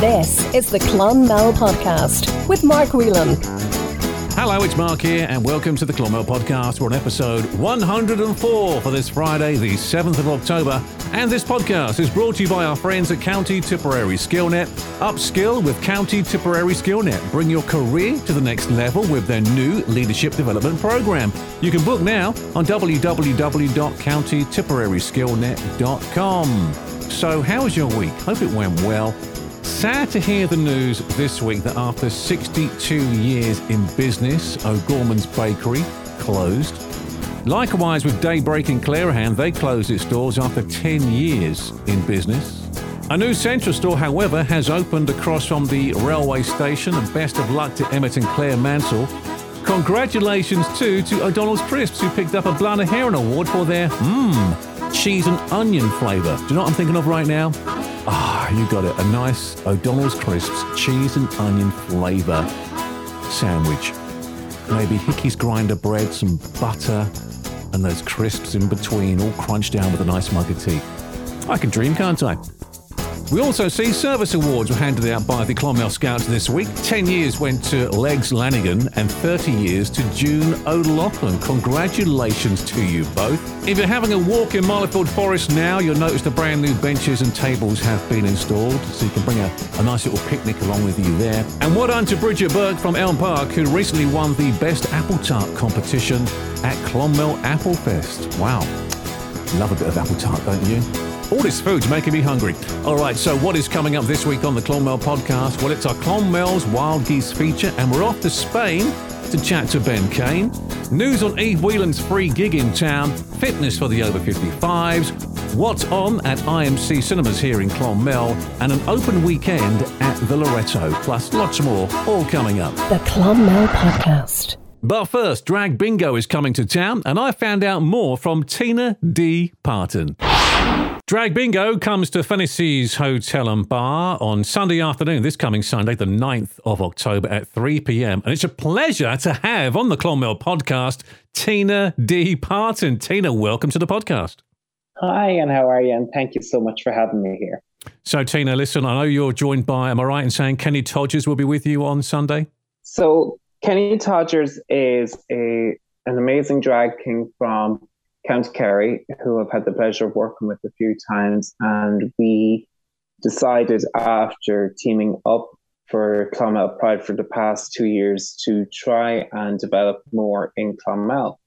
This is the Clonmel Podcast with Mark Whelan. Hello, it's Mark here, and welcome to the Clonmel Podcast. We're on episode 104 for this Friday, the 7th of October. And this podcast is brought to you by our friends at County Tipperary SkillNet. Upskill with County Tipperary SkillNet. Bring your career to the next level with their new leadership development program. You can book now on www.countytipperaryskillnet.com. So, how was your week? Hope it went well. Sad to hear the news this week that after 62 years in business, O'Gorman's Bakery closed. Likewise with Daybreak in Clerihan, they closed its doors after 10 years in business. A new central store, however, has opened across from the railway station, and best of luck to Emmett and Claire Mansell. Congratulations too to O'Donnell's Crisps, who picked up a Blas na hÉireann Award for their mmm cheese and onion flavour. Do you know what I'm thinking of right now? Ah, you got it. A nice O'Donnell's Crisps cheese and onion flavour sandwich. Maybe Hickey's grinder bread, some butter, and those crisps in between, all crunched down with a nice mug of tea. I can dream, can't I? We also see service awards were handed out by the Clonmel Scouts this week. 10 years went to Legs Lanigan and 30 years to June O'Loughlin. Congratulations to you both. If you're having a walk in Marlfield Forest now, you'll notice the brand new benches and tables have been installed, so you can bring a, a nice little picnic along with you there. And well done to Bridget Burke from Elm Park, who recently won the Best Apple Tart competition at Clonmel Apple Fest. Wow. Love a bit of apple tart, don't you? All this food's making me hungry. All right, so what is coming up this week on the Clonmel podcast? Well, it's our Clonmel's Wild Geese feature, and we're off to Spain to chat to Ben Keane. News on Eve Whelan's free gig in town, fitness for the over 55s, what's on at IMC Cinemas here in Clonmel, and an open weekend at the Loretto, plus lots more, all coming up. The Clonmel Podcast. But first, Drag Bingo is coming to town, and I found out more from Tina D. Parton. Drag Bingo comes to Fennessy's Hotel and Bar on Sunday afternoon, this coming Sunday, the 9th of October at 3 pm. And it's a pleasure to have on the Clonmel podcast Tina D. Parton. Tina, welcome to the podcast. Hi, and how are you? And thank you so much for having me here. So, Tina, listen, I know you're joined by, am I right in saying Kenny Todgers will be with you on Sunday? So, Kenny Todgers is a an amazing drag king from County Kerry, who I've had the pleasure of working with a few times, and we decided after teaming up for Clonmel Pride for the past two years to try and develop more in Clonmel.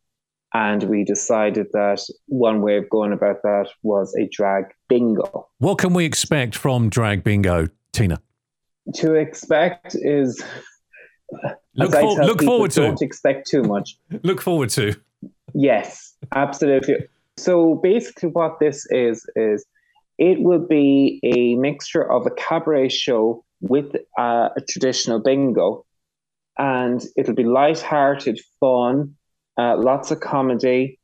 And we decided that one way of going about that was a drag bingo. What can we expect from Drag Bingo, Tina? To expect is look, for, look people, forward to. Don't expect too much. look forward to. Yes, absolutely. So basically, what this is is it will be a mixture of a cabaret show with uh, a traditional bingo, and it'll be light-hearted, fun, uh, lots of comedy,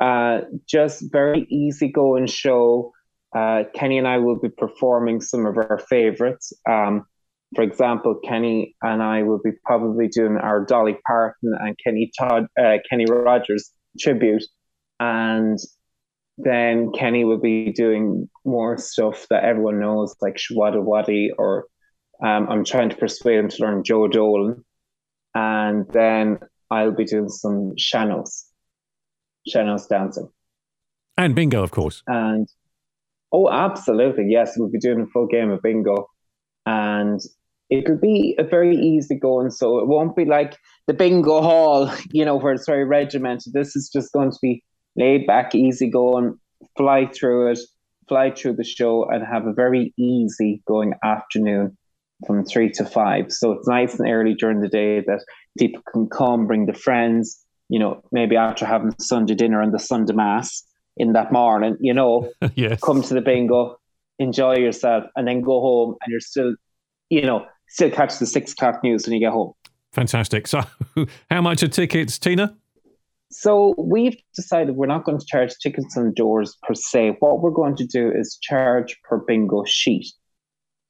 uh, just very easy-going show. Uh, Kenny and I will be performing some of our favorites. Um, for example, Kenny and I will be probably doing our Dolly Parton and Kenny Todd, uh, Kenny Rogers tribute, and then Kenny will be doing more stuff that everyone knows, like Shwada Waddy, or um, I'm trying to persuade him to learn Joe Dolan, and then I'll be doing some Shanos, Shanos dancing, and bingo, of course, and oh, absolutely, yes, we'll be doing a full game of bingo, and it'll be a very easy going. So it won't be like the bingo hall, you know, where it's very regimented. This is just going to be laid back, easy going, fly through it, fly through the show, and have a very easy going afternoon from three to five. So it's nice and early during the day that people can come, bring the friends, you know, maybe after having Sunday dinner and the Sunday mass in that morning, you know, yes. come to the bingo, enjoy yourself, and then go home and you're still, you know, still catch the six o'clock news when you get home. Fantastic. So, how much are tickets, Tina? So, we've decided we're not going to charge tickets on doors per se. What we're going to do is charge per bingo sheet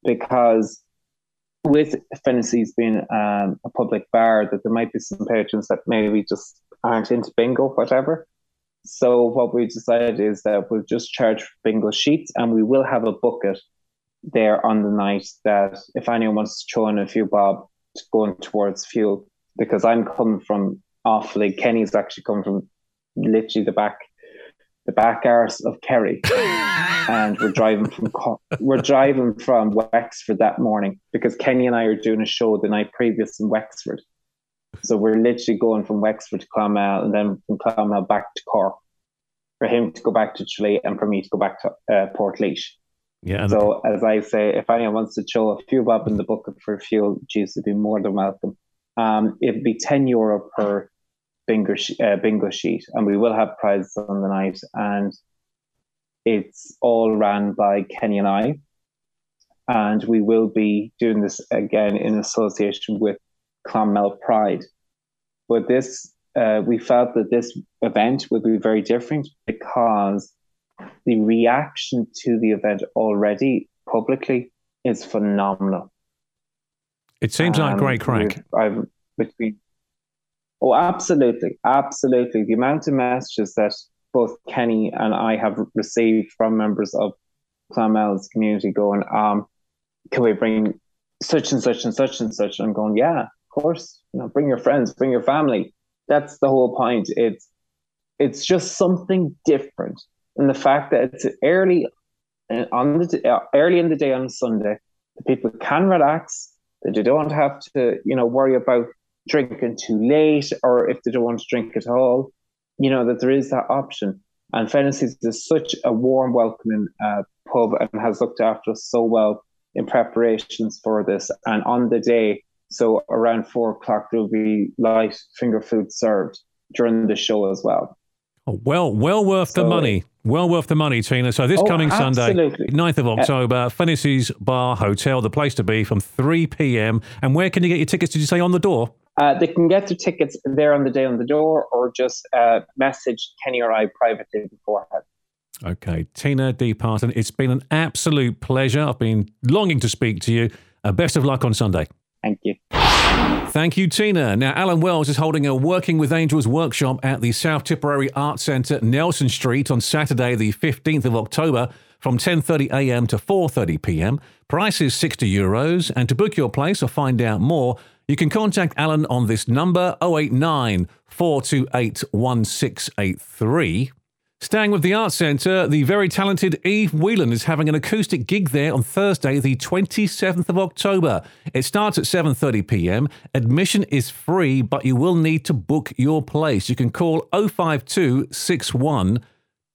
because with Fennessy's being um, a public bar, that there might be some patrons that maybe just aren't into bingo, whatever. So, what we decided is that we'll just charge bingo sheets and we will have a bucket there on the night that if anyone wants to throw in a few bob going towards fuel, because I'm coming from off awfully, Kenny's actually coming from literally the back the back arse of Kerry, and we're driving from we're driving from Wexford that morning because Kenny and I are doing a show the night previous in Wexford. So we're literally going from Wexford to Clonmel and then from Clonmel back to Cork. For him to go back to Tralee and for me to go back to uh, Portlaoise. Yeah. So as I say, if anyone wants to show a few bob in the bucket for fuel, Jesus would be more than welcome. Um, it'd be ten euro per bingo uh, bingo sheet, and we will have prizes on the night, and it's all ran by Kenny and I, and we will be doing this again in association with Clonmel Pride. But this, uh, we felt that this event would be very different because the reaction to the event already publicly is phenomenal. It seems like great crack. I've between Oh, absolutely. Absolutely. The amount of messages that both Kenny and I have received from members of Clonmel's community going, um, can we bring such and such and such and such? I'm going, yeah, of course. You know, bring your friends, bring your family. That's the whole point. It's it's just something different. And the fact that it's early uh, on the uh, early in the day on Sunday, the people can relax. That they don't have to, you know, worry about drinking too late or if they don't want to drink at all, you know, that there is that option. And Fennessy's is such a warm, welcoming uh, pub and has looked after us so well in preparations for this. And on the day, so around four o'clock, there'll be light finger food served during the show as well. Oh, well, well worth so, the money. Well worth the money, Tina. So this oh, coming absolutely. Sunday, 9th of October, uh, Fennessy's Bar Hotel, the place to be from 3 p.m. And where can you get your tickets? Did you say on the door? Uh, they can get their tickets there on the day on the door or just uh, message Kenny or I privately beforehand. Okay, Tina D. Parton, it's been an absolute pleasure. I've been longing to speak to you. Uh, best of luck on Sunday. Thank you. Thank you, Tina. Now, Alan Wells is holding a Working with Angels workshop at the South Tipperary Arts Centre, Nelson Street, on Saturday, the 15th of October, from 10.30am to 4.30pm. Price is 60 euros, and to book your place or find out more, you can contact Alan on this number 089 428 1683. Staying with the Arts Centre, the very talented Eve Whelan is having an acoustic gig there on Thursday, the 27th of October. It starts at 7:30 p.m. Admission is free, but you will need to book your place. You can call 052 61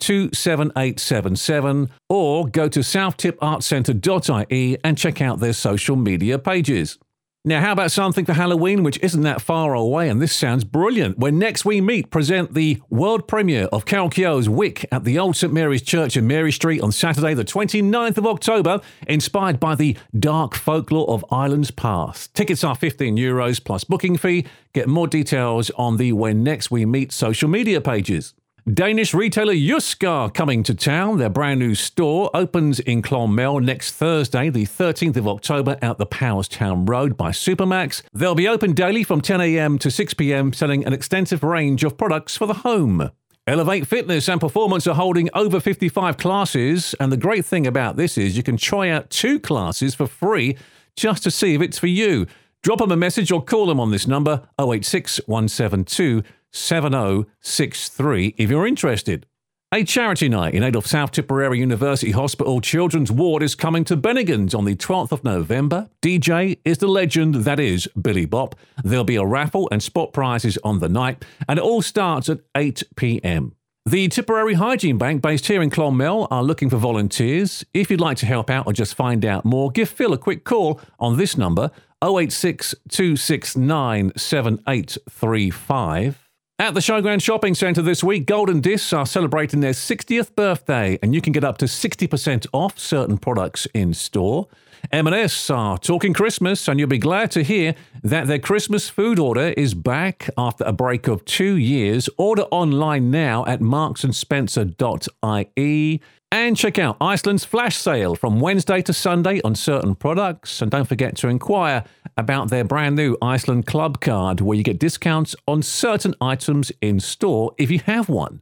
27877 or go to southtip.artcentre.ie and check out their social media pages. Now, how about something for Halloween, which isn't that far away? And this sounds brilliant. When next we meet, present the world premiere of Keogh's Wick at the Old St Mary's Church in Mary Street on Saturday, the 29th of October, inspired by the dark folklore of Ireland's past. Tickets are 15 euros plus booking fee. Get more details on the When Next We Meet social media pages. Danish retailer Jysk coming to town. Their brand new store opens in Clonmel next Thursday, the 13th of October, at the Powerstown Road by Supermac's. They'll be open daily from 10am to 6pm, selling an extensive range of products for the home. Elevate Fitness and Performance are holding over 55 classes, and the great thing about this is you can try out two classes for free just to see if it's for you. Drop them a message or call them on this number 086 172 7063 if you're interested. A charity night in aid of South Tipperary University Hospital Children's Ward is coming to Bennigan's on the 12th of November. DJ is the legend that is Billy Bop. There'll be a raffle and spot prizes on the night, and it all starts at 8 pm. The Tipperary Hygiene Bank, based here in Clonmel, are looking for volunteers. If you'd like to help out or just find out more, give Phil a quick call on this number 086 269 7835. At the Showground Shopping Centre this week, Golden Discs are celebrating their 60th birthday, and you can get up to 60% off certain products in store. M&S are talking Christmas, and you'll be glad to hear that their Christmas food order is back after a break of two years. Order online now at marksandspencer.ie. And check out Iceland's flash sale from Wednesday to Sunday on certain products. And don't forget to inquire about their brand new Iceland Club card, where you get discounts on certain items in store if you have one.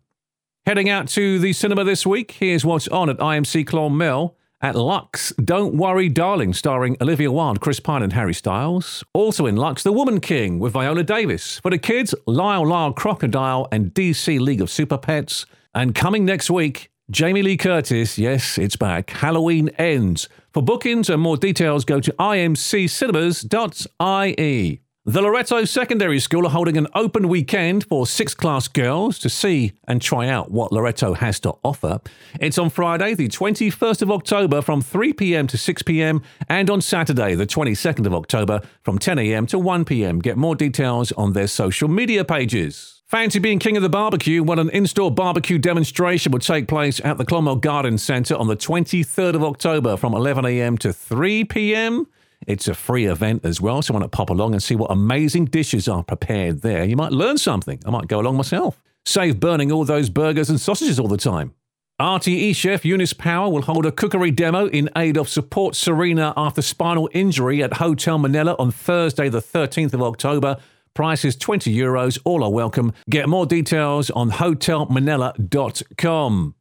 Heading out to the cinema this week, here's what's on at IMC Clonmel. At Lux, Don't Worry Darling, starring Olivia Wilde, Chris Pine, and Harry Styles. Also in Lux, The Woman King with Viola Davis. For the kids, Lyle Lyle Crocodile and DC League of Super Pets. And coming next week, Jamie Lee Curtis, yes, it's back. Halloween ends. For bookings and more details, go to imccinemas.ie. The Loretto Secondary School are holding an open weekend for sixth class girls to see and try out what Loretto has to offer. It's on Friday, the 21st of October from 3 pm to 6 pm, and on Saturday, the 22nd of October from 10 am to 1 pm. Get more details on their social media pages. Fancy being king of the barbecue? Well, an in store barbecue demonstration will take place at the Clonmel Garden Centre on the 23rd of October from 11am to 3pm. It's a free event as well, so why not pop along and see what amazing dishes are prepared there? You might learn something. I might go along myself. Save burning all those burgers and sausages all the time. RTE chef Eunice Power will hold a cookery demo in aid of Support Serena after spinal injury at Hotel Minella on Thursday, the 13th of October. Price is 20 euros. All are welcome. Get more details on hotelminella.com.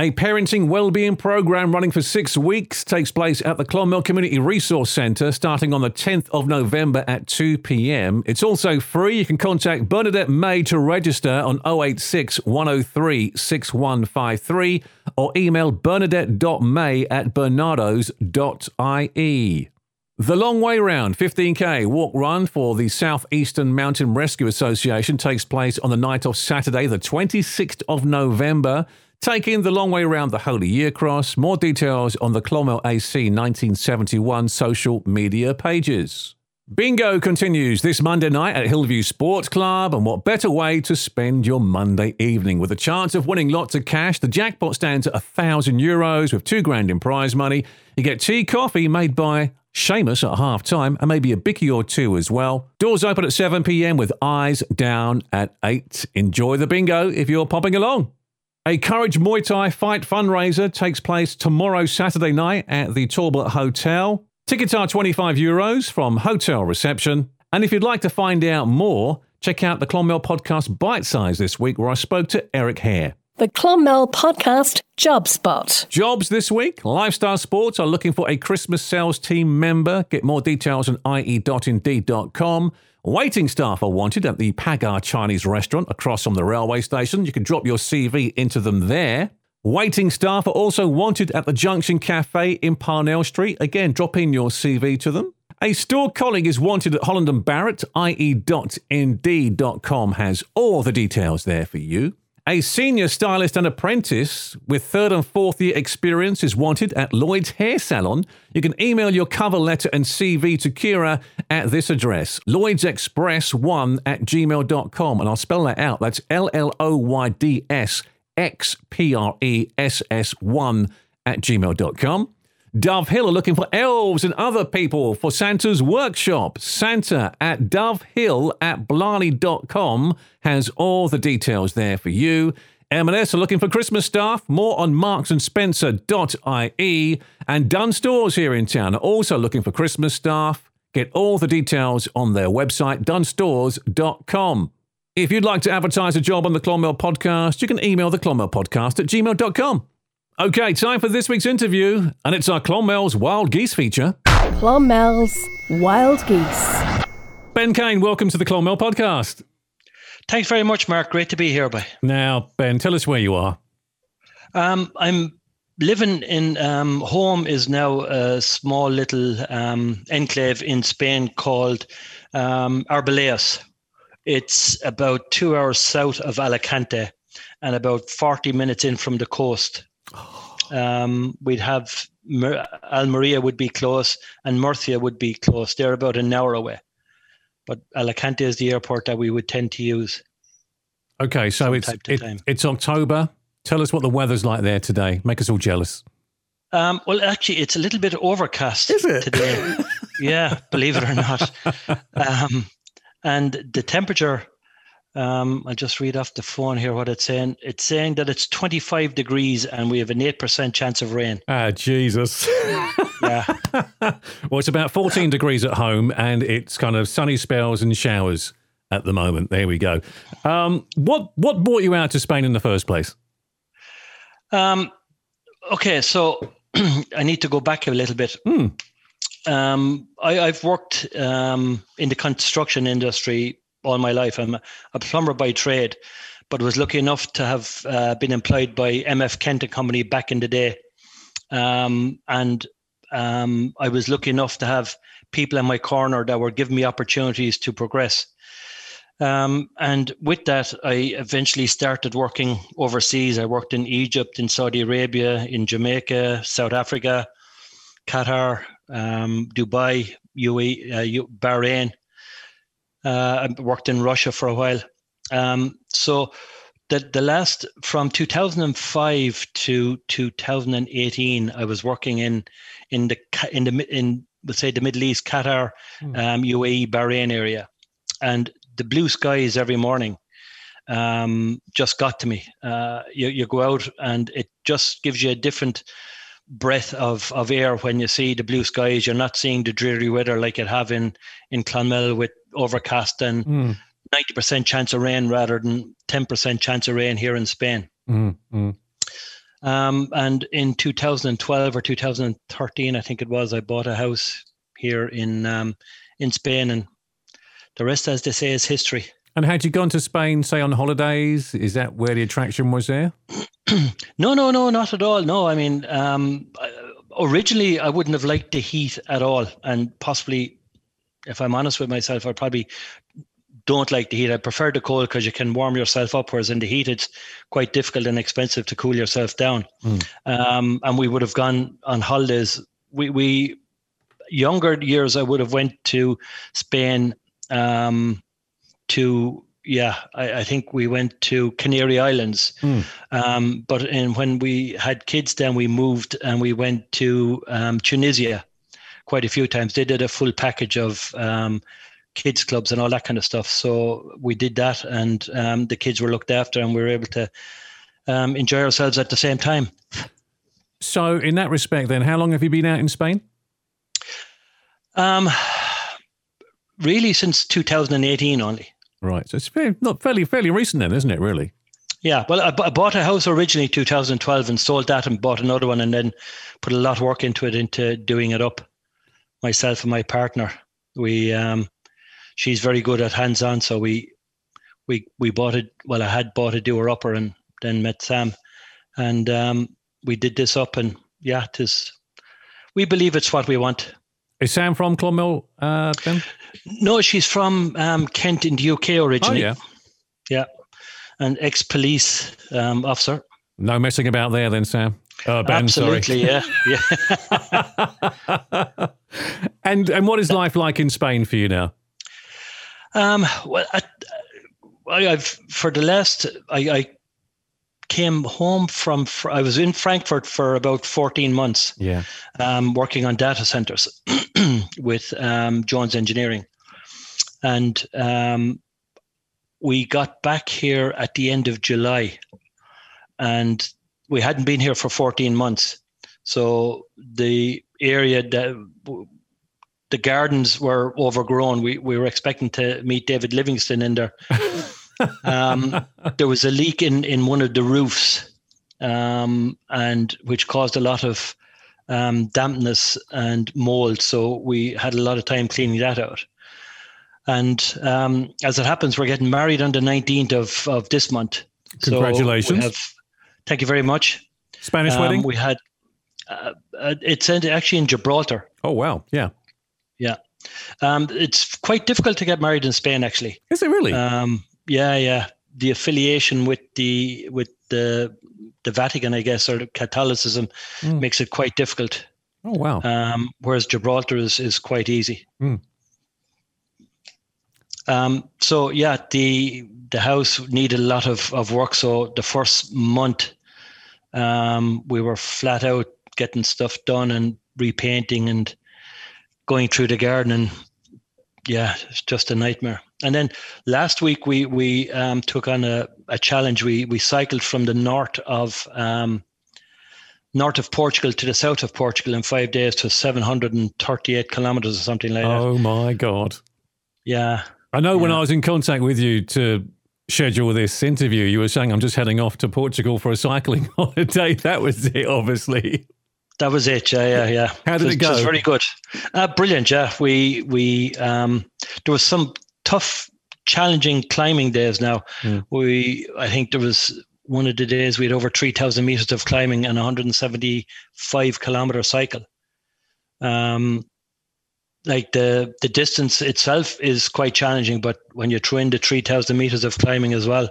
A parenting well-being program running for six weeks takes place at the Clonmel Community Resource Centre starting on the 10th of November at 2 pm. It's also free. You can contact Bernadette May to register on 086 103 6153 or email bernadette.may at barnardos.ie. The Long Way Round 15k walk run for the Southeastern Mountain Rescue Association takes place on the night of Saturday, the 26th of November. Taking the long way around the Holy Year Cross. More details on the Clonmel AC 1971 social media pages. Bingo continues this Monday night at Hillview Sports Club, and what better way to spend your Monday evening with a chance of winning lots of cash? The jackpot stands at a thousand euros with two grand in prize money. You get tea, coffee made by Seamus at half time, and maybe a bicky or two as well. Doors open at 7 pm with eyes down at 8. Enjoy the bingo if you're popping along. A Courage Muay Thai fight fundraiser takes place tomorrow, Saturday night at the Talbot Hotel. Tickets are 25 euros from hotel reception. And if you'd like to find out more, check out the Clonmel podcast Bite Size this week, where I spoke to Eric Hare. The Clonmel Podcast Job Spot. Jobs this week. Lifestyle Sports are looking for a Christmas sales team member. Get more details on ie.indeed.com. Waiting staff are wanted at the Pagar Chinese restaurant across from the railway station. You can drop your CV into them there. Waiting staff are also wanted at the Junction Cafe in Parnell Street. Again, drop in your CV to them. A store colleague is wanted at Holland and Barrett. ie.indeed.com has all the details there for you. A senior stylist and apprentice with third and fourth year experience is wanted at Lloyd's Hair Salon. You can email your cover letter and CV to Kira at this address, lloydsexpress1 at gmail.com. And I'll spell that out. That's L L O Y D S X P R E S S 1 at gmail.com. Dove Hill are looking for elves and other people for Santa's workshop. Santa at dovehill at blarney.com has all the details there for you. M&S are looking for Christmas staff. More on marksandspencer.ie. And Dunnes Stores here in town are also looking for Christmas staff. Get all the details on their website, dunnesstores.com. If you'd like to advertise a job on the Clonmel podcast, you can email the Clonmel podcast at gmail.com. Okay, time for this week's interview, and it's our Clonmel's Wild Geese feature. Clonmel's Wild Geese. Ben Keane, welcome to the Clonmel podcast. Thanks very much, Mark. Great to be here. By now, Ben, tell us where you are. Um, I'm living in um, home is now a small little um, enclave in Spain called um, Arboleas. It's about two hours south of Alicante and about 40 minutes in from the coast. Um, we'd have Almeria would be close and Murcia would be close. They're about an hour away. But Alicante is the airport that we would tend to use. Okay, so it's it, it's October. Tell us what the weather's like there today. Make us all jealous. Um, well, actually, it's a little bit overcast today. yeah, believe it or not. Um, and the temperature um, I'll just read off the phone here what it's saying. It's saying that it's 25 degrees and we have an 8% chance of rain. Ah, Jesus. yeah. well, it's about 14 degrees at home and it's kind of sunny spells and showers at the moment. There we go. Um, what, what brought you out to Spain in the first place? Um, okay, so I need to go back a little bit. Hmm. Um, I, I've worked um, in the construction industry all my life. I'm a, plumber by trade, but was lucky enough to have uh, been employed by MF Kent and Company back in the day. Um, and um, I was lucky enough to have people in my corner that were giving me opportunities to progress. Um, and with that, I eventually started working overseas. I worked in Egypt, in Saudi Arabia, in Jamaica, South Africa, Qatar, um, Dubai, UAE, uh, Bahrain. Uh, I worked in Russia for a while. Um, so the, the last from 2005 to 2018, I was working in in the in the in let's say the Middle East, Qatar, mm. um, UAE, Bahrain area, and the blue skies every morning um, just got to me. Uh, you, you go out and it just gives you a different breath of, of air when you see the blue skies. You're not seeing the dreary weather like you have in, in Clonmel with overcast and mm. 90% chance of rain rather than 10% chance of rain here in Spain. Mm, mm. Um, and in 2012 or 2013, I think it was, I bought a house here in um, in Spain, and the rest, as they say, is history. And had you gone to Spain, say on holidays? Is that where the attraction was there? no, no, no, not at all. No, I mean, um, originally I wouldn't have liked the heat at all, and possibly, if I'm honest with myself, I probably don't like the heat. I prefer the cold because you can warm yourself up, whereas in the heat it's quite difficult and expensive to cool yourself down. Mm. Um, and we would have gone on holidays. We we younger years I would have went to Spain um, to yeah, I, I, think we went to Canary Islands. Mm. Um, but in, when we had kids, then we moved and we went to um, Tunisia quite a few times. They did a full package of um, kids clubs and all that kind of stuff. So we did that, and um, the kids were looked after, and we were able to um, enjoy ourselves at the same time. So, in that respect, then, how long have you been out in Spain? Um, really, since 2018 only. Right. So it's fairly, not fairly fairly recent then, isn't it? Really. Yeah. Well, I, I bought a house originally 2012 and sold that and bought another one, and then put a lot of work into it, into doing it up myself and my partner. We um, she's very good at hands on. So we we we bought it. Well, I had bought a doer upper and then met Sam, and um, we did this up. And yeah, it is. We believe it's what we want. Is Sam from Clonmel, uh, Ben? No, she's from um, Kent in the UK originally. Oh, yeah. Yeah. An ex police um, officer. No messing about there then, Sam. Uh, ben, Absolutely, sorry. yeah. yeah. and and what is life like in Spain for you now? Um, well, I, have for the last I, I, came home from I was in Frankfurt for about fourteen months. Yeah, um, working on data centers with um, Jones Engineering, and um, we got back here at the end of July, and we hadn't been here for fourteen months. So the area that the gardens were overgrown. We we were expecting to meet David Livingstone in there. um, there was a leak in in one of the roofs, um, and which caused a lot of um, dampness and mold. So we had a lot of time cleaning that out. And um, as it happens, we're getting married on the nineteenth of of this month. Congratulations! So thank you very much. Spanish wedding. Um, we had. Uh, uh, it's actually in Gibraltar. Oh wow! Yeah. Yeah. Um, it's quite difficult to get married in Spain, actually. Is it really? Um, yeah, yeah. The affiliation with the with the the Vatican, I guess, or Catholicism, mm. makes it quite difficult. Oh wow! Um, whereas Gibraltar is is quite easy. Mm. Um, so yeah, the the house needed a lot of, of work. So the first month, um, we were flat out getting stuff done and repainting and going through the garden and yeah, it's just a nightmare. And then last week we we um, took on a, a challenge. We we cycled from the north of um, north of Portugal to the south of Portugal in five days to 738 kilometers or something like that. Oh my god! Yeah, I know yeah. when I was in contact with you to schedule this interview, you were saying I'm just heading off to Portugal for a cycling holiday. That was it, obviously. That was it. Yeah, yeah, yeah. How did it, it go? It was very good. Uh, brilliant. Yeah, we we um, there was some tough, challenging climbing days. Now Mm. we I think there was one of the days we had over three thousand meters of climbing and hundred and seventy five kilometer cycle. Um, like the the distance itself is quite challenging, but when you throw in the three thousand meters of climbing as well,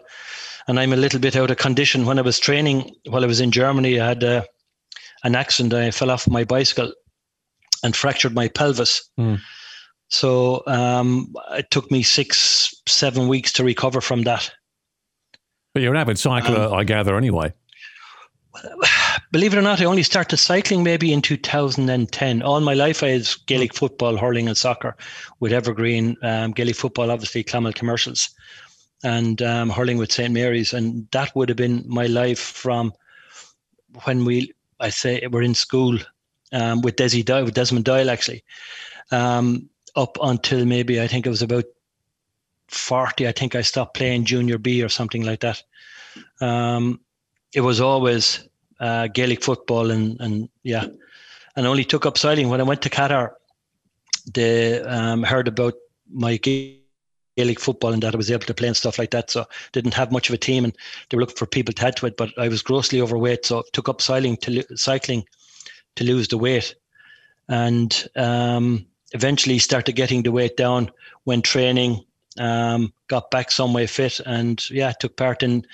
and I'm a little bit out of condition. When I was training while I was in Germany, I had uh, an accident. I fell off my bicycle and fractured my pelvis. Mm. So um, it took me six, seven weeks to recover from that. But you're an avid cycler, Um, I gather, anyway. Believe it or not, I only started cycling maybe in 2010. All my life, I was Gaelic football, hurling, and soccer with Evergreen. Um, Gaelic football, obviously, Clonmel commercials, and um, hurling with St Mary's. And that would have been my life from when we, I say, were in school um, with Desi Doyle, with Desmond Doyle, actually, um, up until maybe I think it was about 40. I think I stopped playing junior B or something like that. Um, it was always uh, Gaelic football and and yeah, and only took up cycling when I went to Qatar. They um, heard about my Gaelic football and that I was able to play and stuff like that. So didn't have much of a team and they were looking for people to add to it. But I was grossly overweight, so took up cycling to cycling to lose the weight, and um, eventually started getting the weight down when training. Um, got back some way fit and yeah, took part in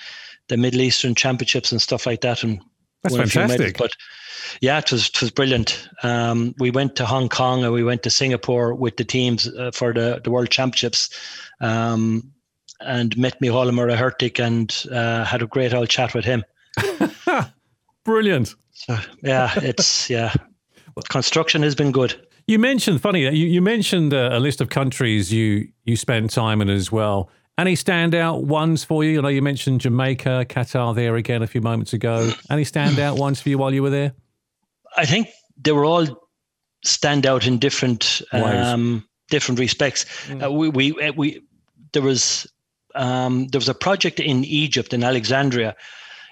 the Middle Eastern Championships and stuff like that, and That's a fantastic. But yeah, it was it was brilliant. Um, we went to Hong Kong and we went to Singapore with the teams uh, for the the World Championships, um, and met Mícheál Ó Muircheartaigh and uh, had a great old chat with him. Brilliant. So yeah, it's yeah. Construction has been good. You mentioned, funny, you, you mentioned uh, a list of countries you, you spend time in as well. Any standout ones for you? I know you mentioned Jamaica, Qatar there again a few moments ago. Any standout ones for you while you were there? I think they were all stand out in different um, different respects. Uh, we we uh, we there was um, there was a project in Egypt in Alexandria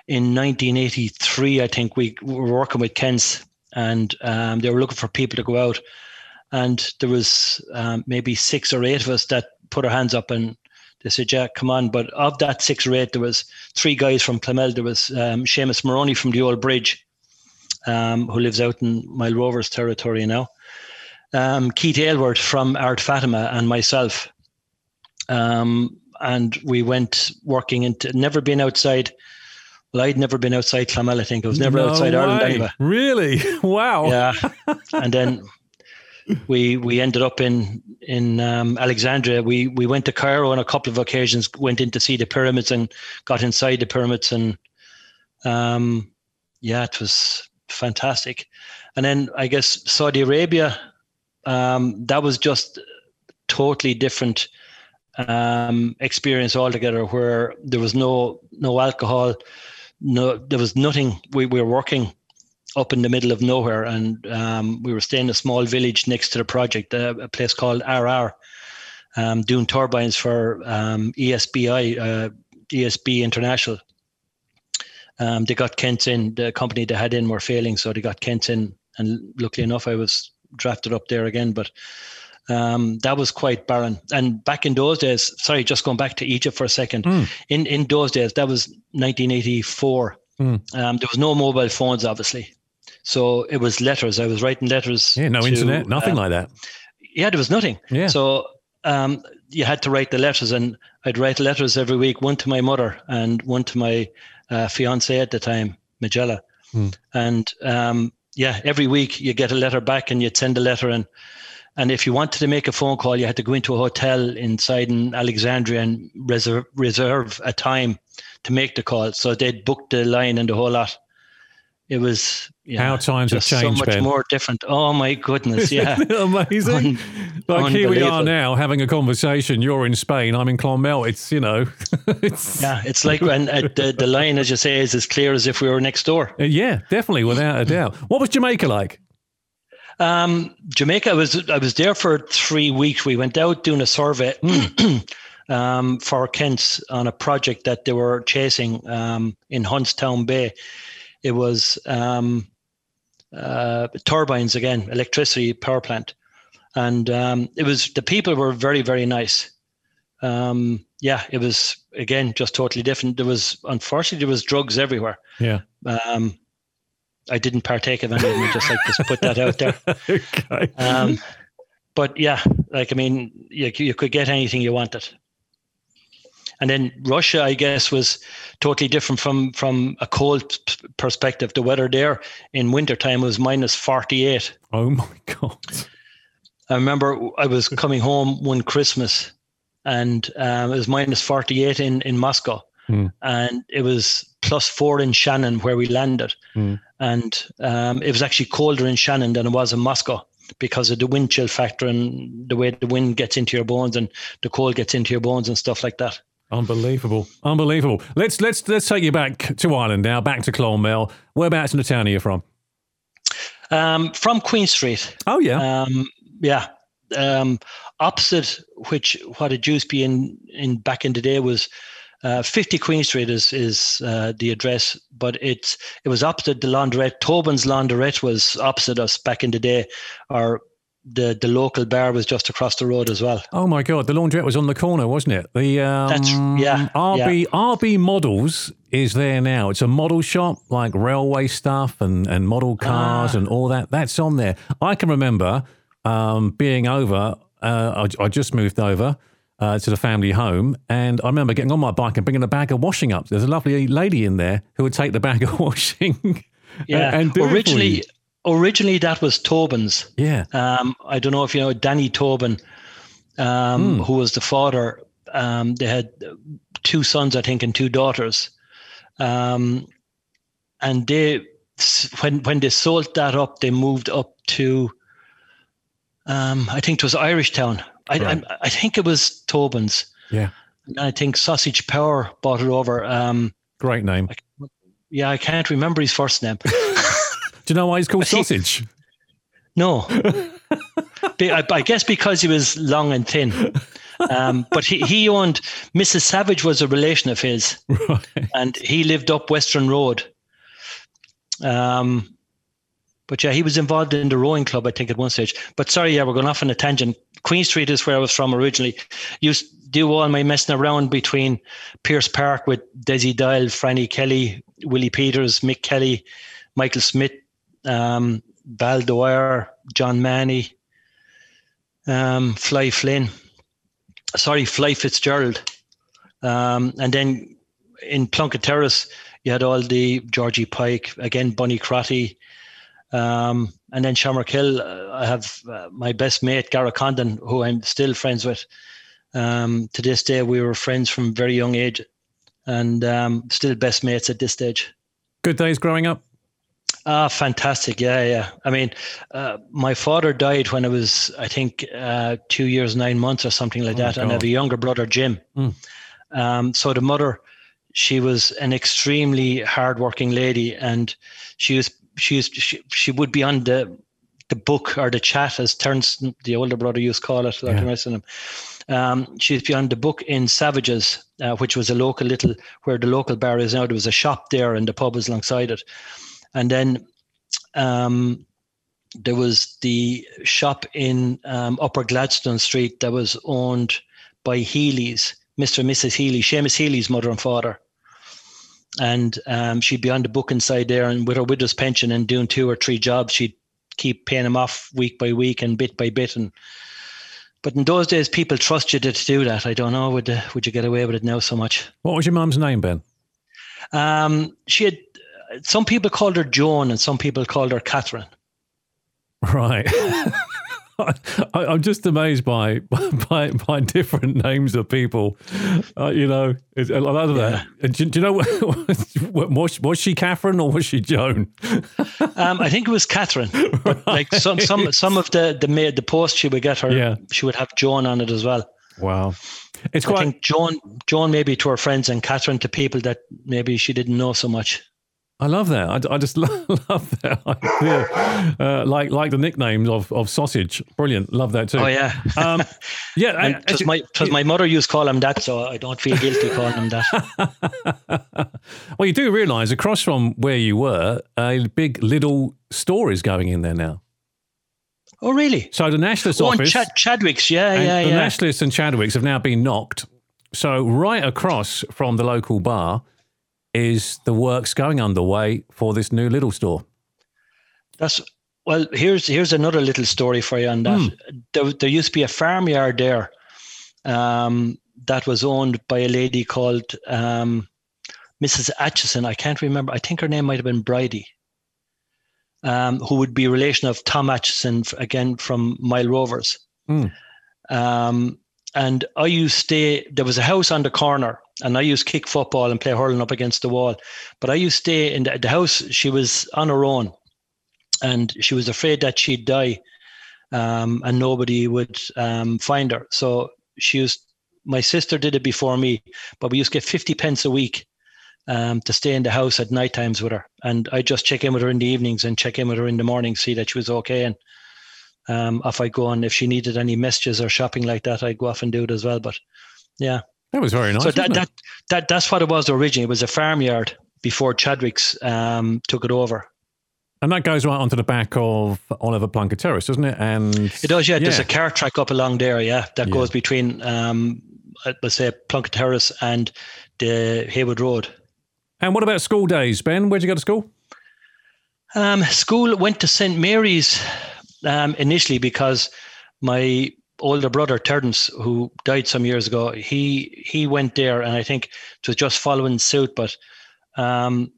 in 1983. I think we were working with Kentz, and um, they were looking for people to go out. And there was um, maybe six or eight of us that put our hands up and they said, "Yeah, come on!" But of that six or eight, there was three guys from Clonmel. There was um, Seamus Maroney from the Old Bridge, um, who lives out in Moyle Rovers territory now. Um, Keith Aylward from Ard Fatima and myself. Um, and we went working into never been outside. Well, I'd never been outside Clonmel. I think I was never No outside Ireland anyway. Really? Wow. Yeah, and then we we ended up in in um, Alexandria. We we went to Cairo on a couple of occasions. Went in to see the pyramids and got inside the pyramids, and um, yeah, it was fantastic. And then I guess Saudi Arabia, um, that was just totally different um, experience altogether, where there was no no alcohol, no there was nothing. We, we were working up in the middle of nowhere, and um, we were staying in a small village next to the project, uh, a place called RR, um, doing turbines for um, ESBI, uh, ESB International. Um, they got Kentz in, the company they had in were failing, so they got Kentz in, and luckily enough, I was drafted up there again. But um, that was quite barren. And back in those days, sorry, just going back to Egypt for a second. Mm. In in those days, that was 1984. Mm. Um, there was no mobile phones, obviously, so it was letters. I was writing letters. Yeah, no to, internet, nothing um, like that. Yeah, there was nothing. Yeah. So um, you had to write the letters, and I'd write letters every week, one to my mother and one to my uh, fiance at the time, Magella. Hmm. And um, yeah, every week you get a letter back, and you'd send a letter, and and if you wanted to make a phone call, you had to go into a hotel inside in Alexandria and reserve reserve a time to make the call. So they'd book the line and the whole lot. It was yeah, How times have changed, so much Ben. more different. Oh my goodness, yeah. Amazing. Un- like here we are now having a conversation. You're in Spain. I'm in Clonmel. It's you know, it's Yeah, it's like when uh, the the line, as you say, is as clear as if we were next door. Uh, yeah, definitely, without a doubt. What was Jamaica like? Um, Jamaica I was I was there for three weeks. We went out doing a survey um, for Kentz on a project that they were chasing um, in Huntstown Bay. It was um, uh, turbines again, electricity power plant, and um, it was the people were very very nice. Um, yeah, it was again just totally different. There was unfortunately there was drugs everywhere. Yeah. Um, I didn't partake of any of them. Just like just put that out there. okay. Um, but yeah, like I mean, you, you could get anything you wanted. And then Russia, I guess, was totally different from from a cold perspective. The weather there in wintertime was minus forty eight. Oh my god! I remember I was coming home one Christmas, and um, it was minus forty eight in in Moscow, Mm. and it was plus four in Shannon where we landed, Mm. and um, it was actually colder in Shannon than it was in Moscow because of the wind chill factor and the way the wind gets into your bones and the cold gets into your bones and stuff like that. Unbelievable, unbelievable. Let's let's let's take you back to Ireland now, back to Clonmel. Whereabouts in the town are you from? Um, from Queen Street, Oh yeah, um, yeah, um, opposite which what it used to be in in back in the day was uh, 50 Queen Street is is uh, the address, but it's it was opposite the laundrette. Tobin's laundrette was opposite us back in the day, or the the local bar was just across the road as well. Oh my god, the laundrette was on the corner, wasn't it? The um, That's- yeah, RB RB Models is there now. It's a model shop, like railway stuff and and model cars Ah. and all that. That's on there. I can remember um, being over. Uh, I, I just moved over. Uh, to the family home, and I remember getting on my bike and bringing a bag of washing up. There's a lovely lady in there who would take the bag of washing. Yeah, and for originally. Originally that was Tobin's. yeah, Um, I don't know if you know Danny Tobin, um, who was the father. Um, they had two sons, I think, and two daughters. Um, and they, when when they sold that up, they moved up to, um, I think it was Irish Town. I, Right. I, I think it was Tobin's. yeah, And I think Sausage Power bought it over. Um, great name. yeah, I can't remember his first name. Do you know why he's called sausage? No. I, I guess because he was long and thin. Um, but he, he owned Mrs. Savage was a relation of his, right. and he lived up Western Road. Um, but yeah, he was involved in the rowing club, I think, at one stage. But sorry, yeah, we're going off on a tangent. Queen Street is where I was from originally. Used to do all my messing around between Pierce Park with Desi Doyle, Franny Kelly, Willie Peters, Mick Kelly, Michael Smith, um, Val Dwyer, John Manny, um, Fly Flynn, sorry, Fly Fitzgerald. Um, and then in Plunkett Terrace, you had all the Georgie Pike, again, Bunny Crotty. Um, and then Shamrock Hill, uh, I have uh, my best mate, Gareth Condon, who I'm still friends with. Um, to this day, we were friends from very young age and um, still best mates at this stage. Good days growing up. Ah, fantastic. Yeah, yeah. I mean, uh, my father died when I was, I think, uh, two years, nine months or something like Oh, that. And I have a younger brother, Jim. Mm. Um, so the mother, she was an extremely hardworking lady and she was, she was, she, she would be on the, the book or the chat, as Terence, the older brother, used to call it, like Yeah. the rest of them. Um, she was beyond the book in Savages, uh, which was a local little, where the local bar is now. There was a shop there and the pub was alongside it. And then um, there was the shop in um, Upper Gladstone Street that was owned by Healy's, Mr. and Mrs. Healy, Seamus Healy's mother and father. And um, she'd be on the book inside there and with her widow's pension and doing two or three jobs, she'd keep paying them off week by week and bit by bit. And but in those days, people trust you to do that. I don't know would uh, would you get away with it now so much? What was your mum's name, Ben? Um, she had some people called her Joan and some people called her Catherine. Right. I, I'm just amazed by by by different names of people. Uh, you know, it's, I love that. Uh, Do, do you know what, was was she Catherine or was she Joan? Um, I think it was Catherine. But like some some some of the the ma- the post she would get her, Yeah. she would have Joan on it as well. Wow, it's I think Joan Joan maybe to her friends and Catherine to people that maybe she didn't know so much. I love that. I, I just love that idea. Uh, like like the nicknames of, of sausage. Brilliant. Love that too. Oh yeah. Um, yeah. Because my, my mother used to call him that, so I don't feel guilty calling him that. well, you do realise across from where you were, a big little store is going in there now. Oh really? So the Nationalist oh, office, Chad, Chadwick's, yeah, yeah, the yeah. Nationalists and Chadwicks have now been knocked. So right across from the local bar is the works going underway for this new little store. That's well. Here's here's another little story for you on that. Mm. There, there used to be a farmyard there um, that was owned by a lady called um, Mrs. Atchison. I can't remember. I think her name might have been Bridie. Um, who would be a relation of Tom Atchison again from Moyle Rovers. Mm. Um, and I used to stay. There was a house on the corner, and I used to kick football and play hurling up against the wall. But I used to stay in the, the house. She was on her own, and she was afraid that she'd die, um, and nobody would um, find her. So she was. My sister did it before me, but we used to get fifty pence a week um, to stay in the house at night times with her, and I just check in with her in the evenings and check in with her in the morning, see that she was okay, and um, off I go on. If she needed any messages or shopping like that, I'd go off and do it as well. But yeah, that was very nice. So that, that that that's what it was originally. It was a farmyard before Chadwick's um, took it over. and that goes right onto the back of Oliver Plunkett Terrace, doesn't it? And It does, yeah. There's a car track up along there, yeah, that Yeah. goes between um, uh, let's say Plunkett Terrace and the Heywood Road. and what about school days, Ben? Where'd you go to school? Um, school went to St Mary's um, initially because my older brother Terence, who died some years ago, he he went there, and I think it was just following suit. But um,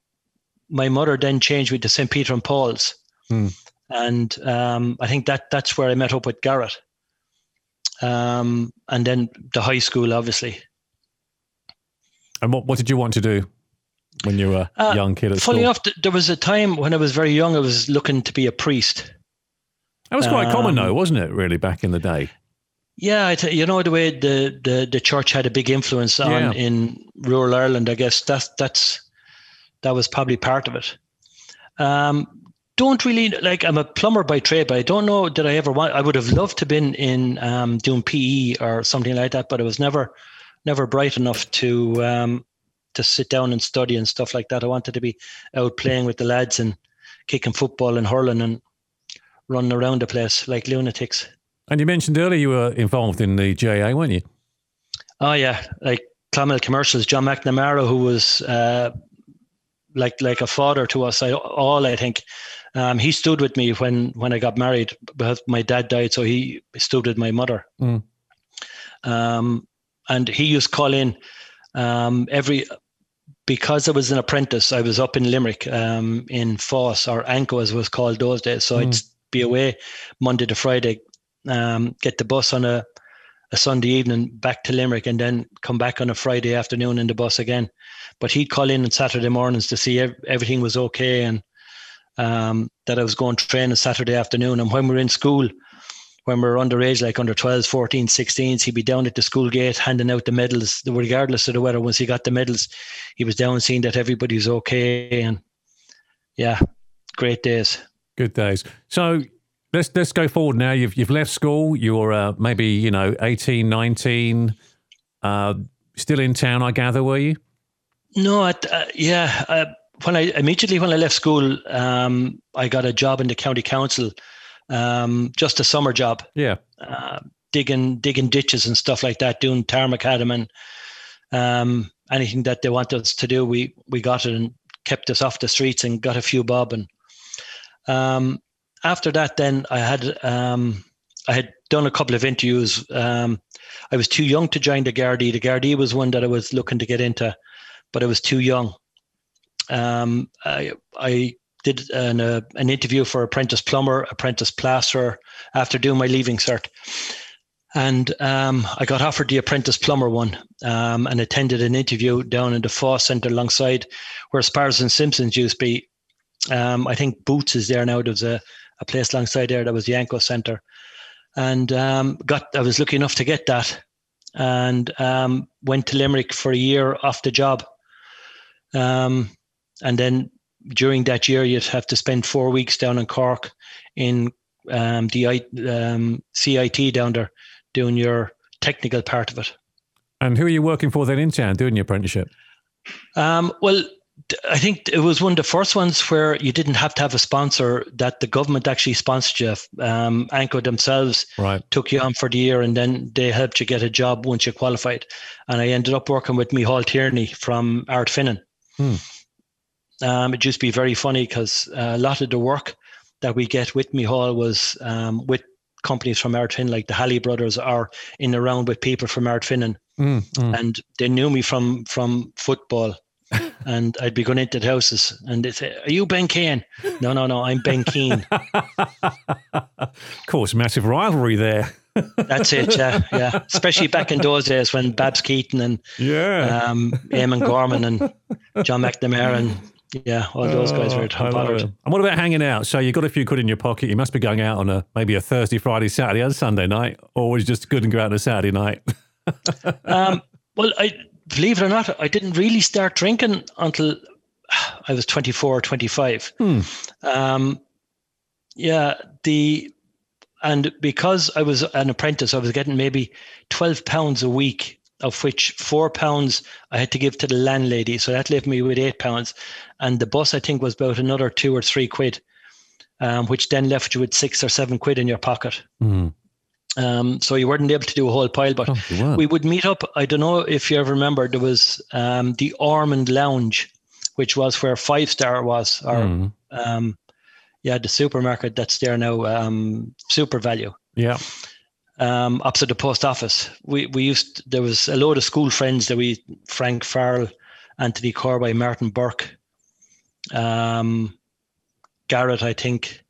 my mother then changed me to St Peter and Paul's, Hmm. and um, I think that that's where I met up with Garrett. Um, and then the high school, obviously. And what, what did you want to do when you were a Uh, young kid at Funny school? enough, there was a time when I was very young. I was looking to be a priest. That was quite common, um, though, wasn't it? Really, back in the day. Yeah, I t- you know the way the, the, the church had a big influence on Yeah. in rural Ireland. I guess that's that's that was probably part of it. Um, don't really like. I'm a plumber by trade, but I don't know that I ever want. I would have loved to have been in um, doing PE or something like that, but I was never never bright enough to um, to sit down and study and stuff like that. I wanted to be out playing with the lads and kicking football and hurling and running around the place like lunatics. And you mentioned earlier you were involved in the GAA, weren't you? Oh yeah, like Clonmel commercials. John McNamara, who was uh, like like a father to us, I, all I think. Um, he stood with me when when I got married because my dad died, so he stood with my mother. Mm. Um, and he used to call in um, every because I was an apprentice. I was up in Limerick, um, in FÁS or AnCO as it was called those days. So I'd be away Monday to Friday, um, get the bus on a a Sunday evening back to Limerick and then come back on a Friday afternoon in the bus again. But he'd call in on Saturday mornings to see ev- everything was okay and um, that I was going to train on Saturday afternoon. And when we were in school, when we were underage, like under 12s, 14s, 16s, he'd be down at the school gate handing out the medals, regardless of the weather. Once he got the medals, he was down seeing that everybody was okay. And yeah, great days. Good days. So let's let's go forward now. You've you've left school. You're uh, maybe you know 18, 19, uh, still in town. I gather, were you? No, at, uh, yeah. Uh, when I immediately when I left school, um, I got a job in the county council, um, just a summer job, Yeah. uh, digging digging ditches and stuff like that, doing tar macadam and um, anything that they wanted us to do. We we got it and kept us off the streets and got a few bob. And um, after that, then I had um, I had done a couple of interviews. Um, I was too young to join the Gardaí. The Gardaí was one that I was looking to get into, but I was too young. Um, I I did an uh, an interview for apprentice plumber, apprentice plasterer after doing my leaving cert, and um, I got offered the apprentice plumber one um, and attended an interview down in the FÁS Centre alongside where Spars and Simpsons used to be. Um, I think Boots is there now. There's a, a place alongside there that was the AnCO Centre, and um, got I was lucky enough to get that, and um, went to Limerick for a year off the job, um, and then during that year, you'd have to spend four weeks down in Cork in um, the um, CIT down there doing your technical part of it. And who are you working for then in town doing your apprenticeship? Um, well, I think it was one of the first ones where you didn't have to have a sponsor, that the government actually sponsored you. Um, AnCO themselves right. took you on for the year and then they helped you get a job once you qualified. And I ended up working with Micheál Tierney from Ardfinnan. Hmm. Um, it used to be very funny because a lot of the work that we get with Micheál was um, with companies from Ardfinnan, like the Halley brothers, are in around with people from Ardfinnan. Mm, mm. And they knew me from from football and I'd be going into the houses and they'd say, Are you Ben Kane? No, no, no, I'm Ben Keane. of course, massive rivalry there. That's it, yeah, yeah. Especially back in those days when Babs Keating and yeah, um, Eamon Gorman and John McNamara and yeah, all those guys were top bothered. And what about hanging out? So you got a few quid in your pocket. You must be going out on a maybe a Thursday, Friday, Saturday, and Sunday night, or was just good and go out on a Saturday night? um, well, I believe it or not, I didn't really start drinking until I was 24 or 25. Hmm. Um, yeah, the and because I was an apprentice, I was getting maybe 12 pounds a week, of which four pounds I had to give to the landlady. So that left me with eight pounds. And the bus, I think, was about another two or three quid, um, which then left you with six or seven quid in your pocket. Hmm. Um, so you weren't able to do a whole pile, but oh, we would meet up. I don't know if you ever remember, there was um, the Ormond Lounge, which was where Five Star was, or mm. um, yeah, the supermarket that's there now, um, SuperValu. Yeah. Um, opposite the post office. We we used there was a load of school friends that we Frank Farrell, Anthony Corby, Martin Burke, um, Garrett, I think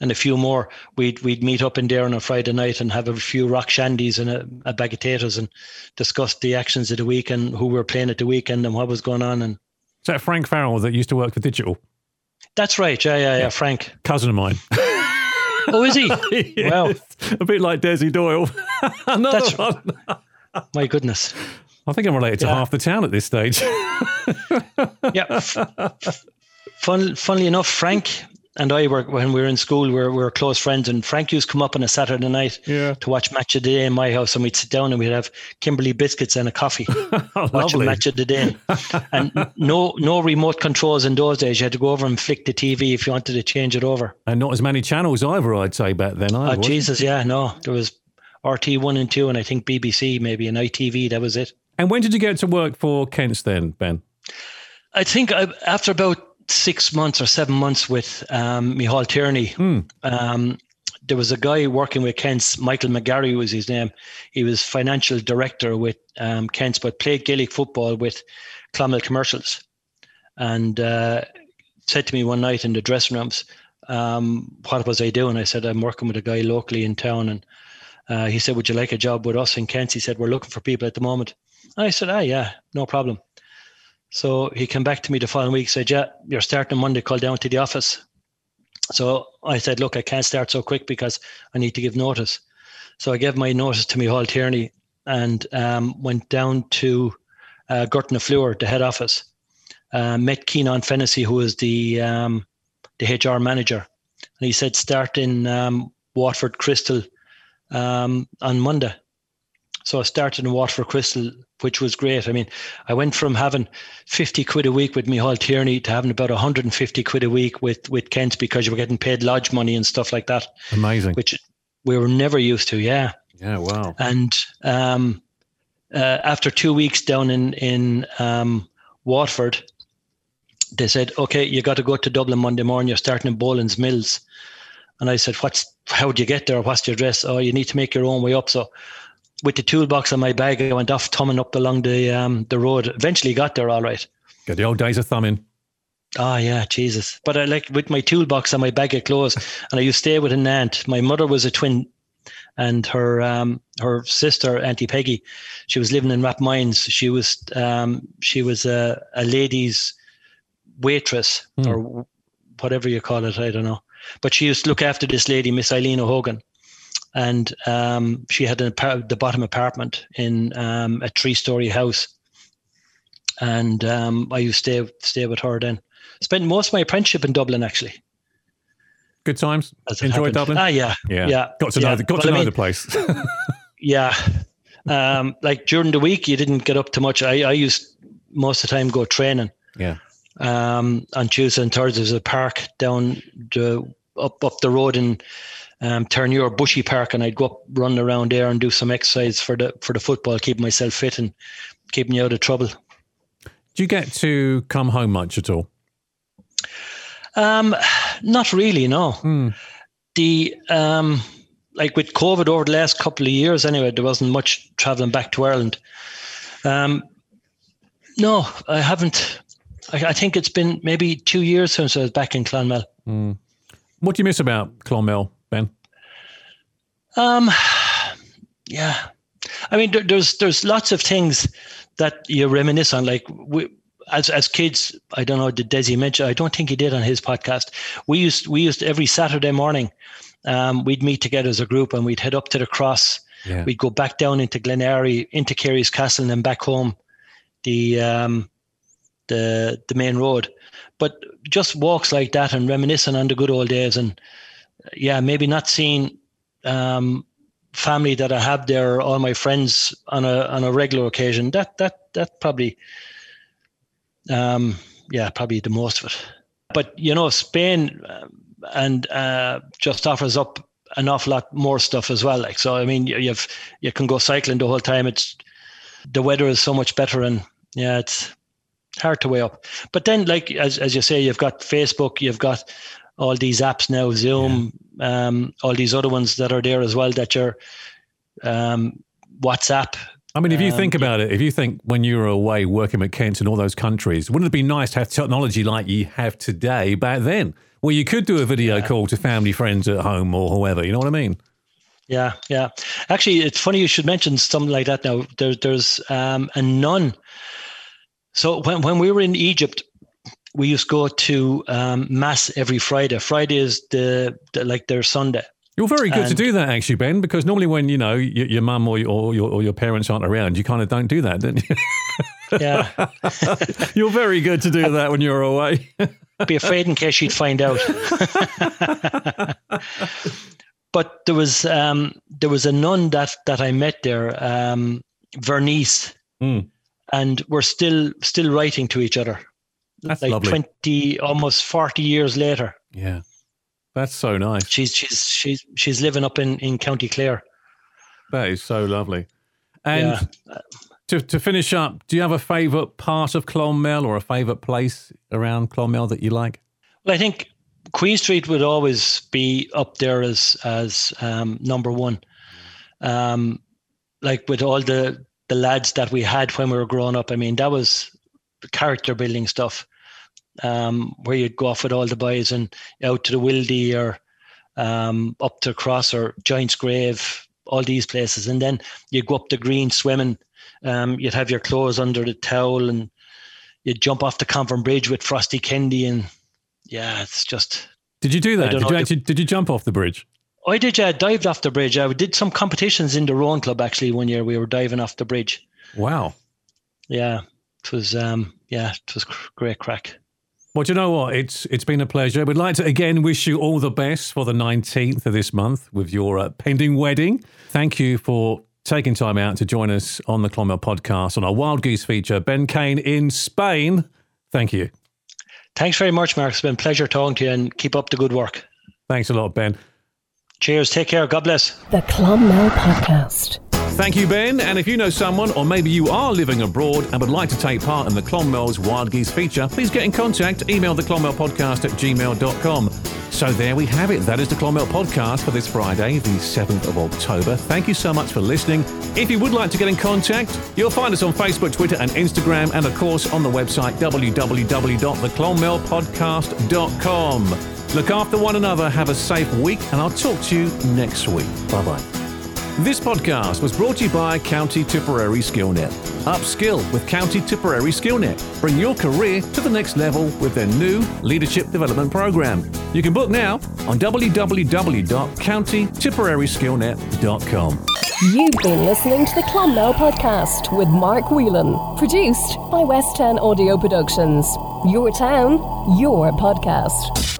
and a few more, we'd we'd meet up in there on a Friday night and have a few rock shandies and a, a bag of potatoes and discuss the actions of the week and who we were playing at the weekend and what was going on. And is that Frank Farrell that used to work for Digital? That's right. Yeah, yeah, yeah. Frank, cousin of mine. oh, is he? yes. Well, a bit like Desi Doyle. Another that's, one. my goodness. I think I'm related to half the town at this stage. yeah. Fun, funnily enough, Frank and I were when we were in school, we were, we were close friends. And Frank used to come up on a Saturday night yeah. to watch Match of the Day in my house, and we'd sit down and we'd have Kimberley biscuits and a coffee, watching Match of the Day. and no no remote controls in those days. You had to go over and flick the TV if you wanted to change it over. And not as many channels either, I'd say back then. Either, oh Jesus, yeah, no, there was RT one and two, and I think BBC maybe and ITV. That was it. And when did you get to work for Kentz then, Ben? I think I, after about six months or seven months with um, Micheál Tierney. Mm. Um, there was a guy working with Kentz, Michael McGarry was his name. He was financial director with um, Kentz, but played Gaelic football with Clonmel Commercials. And uh, said to me one night in the dressing rooms, um, what was I doing? I said, I'm working with a guy locally in town. And uh, he said, Would you like a job with us in Kent? He said, We're looking for people at the moment. I said, Ah, yeah, no problem. So he came back to me the following week, said, Yeah, you're starting Monday, call down to the office. So I said, Look, I can't start so quick because I need to give notice. So I gave my notice to Micheál Tierney and um, went down to uh, Gurtin the head office. Uh, met Keenan Fennessy, who was the um, the HR manager, and he said start in um, Waterford Crystal um, on Monday. So I started in Waterford Crystal, which was great. I mean, I went from having 50 quid a week with Micheál Tierney to having about 150 quid a week with, with Kentz because you were getting paid lodge money and stuff like that. Amazing. Which we were never used to. Yeah. Yeah. Wow. And um, uh, after two weeks down in, in um, Waterford, they said, okay, you got to go to Dublin Monday morning. You're starting in Boland's Mills. And I said, what's, how do you get there? What's your address? Oh, you need to make your own way up. So with the toolbox on my bag, I went off thumbing up along the um, the road. Eventually got there all right. Got the old days of thumbing. Oh yeah, Jesus! But I like with my toolbox and my bag of clothes, and I used to stay with an aunt. My mother was a twin, and her um, her sister Auntie Peggy, she was living in Rathmines. She was um, she was a, a lady's waitress hmm. or whatever you call it. I don't know, but she used to look after this lady, Miss Eileen O'Hogan and um, she had an, the bottom apartment in um, a three-story house, and um, I used to stay stay with her then. spent most of my apprenticeship in Dublin actually. Good times. as it Enjoy happened. Dublin. Ah, yeah, yeah. yeah, Got to yeah. know the got Well, to I know mean, the place. Yeah, um, like during the week, you didn't get up too much. I, I used most of the time go training. yeah. Um, on Tuesday and Thursday, there's a park down the up up the road in um, Terenure Bushy Park, and I'd go up, run around there, and do some exercise for the for the football, keep myself fit and keep me out of trouble. Do you get to come home much at all? Um, not really, no. Hmm. The um, like with COVID over the last couple of years, anyway, there wasn't much traveling back to Ireland. Um, no, I haven't. I, I think it's been maybe two years since I was back in Clonmel. What do you miss about Clonmel? Um, yeah, I mean, there, there's there's lots of things that you reminisce on. Like we, as as kids, I don't know. Did Desi mention? I don't think he did on his podcast. We used we used every Saturday morning. Um, we'd meet together as a group and we'd head up to the cross. Yeah. We'd go back down into Glenary, into Kerry's Castle, and then back home, the um, the the main road. But just walks like that and reminiscing on the good old days, and yeah, maybe not seeing um, family that I have there, all my friends on a on a regular occasion. That that that probably, um, yeah, probably the most of it. But you know, Spain um, and uh, just offers up an awful lot more stuff as well. Like so, I mean, you, you've you can go cycling the whole time. It's the weather is so much better, and yeah, it's hard to weigh up. But then, like as as you say, you've got Facebook, you've got all these apps now, Zoom, um, all these other ones that are there as well that you're um, WhatsApp. I mean, if you Um, think about it, if you think when you were away working at Kentz and all those countries, wouldn't it be nice to have technology like you have today back then, where you could do a video call to family, friends at home or whoever? You know what I mean? Yeah, yeah. Actually, it's funny you should mention something like that. Now, there, there's um, a nun. So when when we were in Egypt, we used to go to um, mass every Friday. Friday is the, the like their Sunday. You're very good to do that, actually, Ben, because normally when, you know, your, your mum or, your- or, your, or your parents aren't around, you kind of don't do that, don't you? Yeah, you're very good to do that when you're away. be afraid in case she'd find out. but there was um, there was a nun that that I met there, um, Vernice, Hmm. and we're still still writing to each other. That's like lovely. twenty, almost forty years later. yeah. That's so nice. She's she's she's she's living up in in County Clare. That is so lovely. And Yeah. to, to finish up, do you have a favourite part of Clonmel or a favourite place around Clonmel that you like? Well, I think Queen Street would always be up there as as um, number one. Um, like with all the the lads that we had when we were growing up. I mean, that was character building stuff. Um, where you'd go off with all the boys and out to the Wildy or um, up to Cross or Giant's Grave, all these places, and then you go up the green swimming. Um, you'd have your clothes under the towel and you'd jump off the Convent Bridge with Frosty Kendi and yeah, it's just. Did you do that? Did you actually did you jump off the bridge? I did. Yeah, I dived off the bridge. I did some competitions in the Rowan Club actually one year. We were diving off the bridge. Wow. Yeah, it was. Um, yeah, it was great crack. Well, do you know what? It's it's been a pleasure. We'd like to again wish you all the best for the 19th of this month with your uh, pending wedding. Thank you for taking time out to join us on the Clonmel podcast on our Wild Goose feature. Ben Keane in Spain. Thank you. Thanks very much, Mark. It's been a pleasure talking to you, and keep up the good work. Thanks a lot, Ben. Cheers. Take care. God bless. The Clonmel Podcast. Thank you, Ben. And if you know someone, or maybe you are living abroad and would like to take part in the Clonmel's Wild Geese feature, please get in contact. Email the Clonmel podcast at gmail.com. So there we have it. That is the Clonmel podcast for this Friday, the 7th of October. Thank you so much for listening. If you would like to get in contact, you'll find us on Facebook, Twitter, and Instagram, and of course on the website www.theclonmelpodcast.com. Look after one another, have a safe week, and I'll talk to you next week. Bye bye. This podcast was brought to you by County Tipperary SkillNet. Upskill with County Tipperary SkillNet. Bring your career to the next level with their new leadership development program. You can book now on www.countytipperaryskillnet.com. You've been listening to the Clonmel podcast with Mark Whelan, produced by West 10 Audio Productions. Your town, your podcast.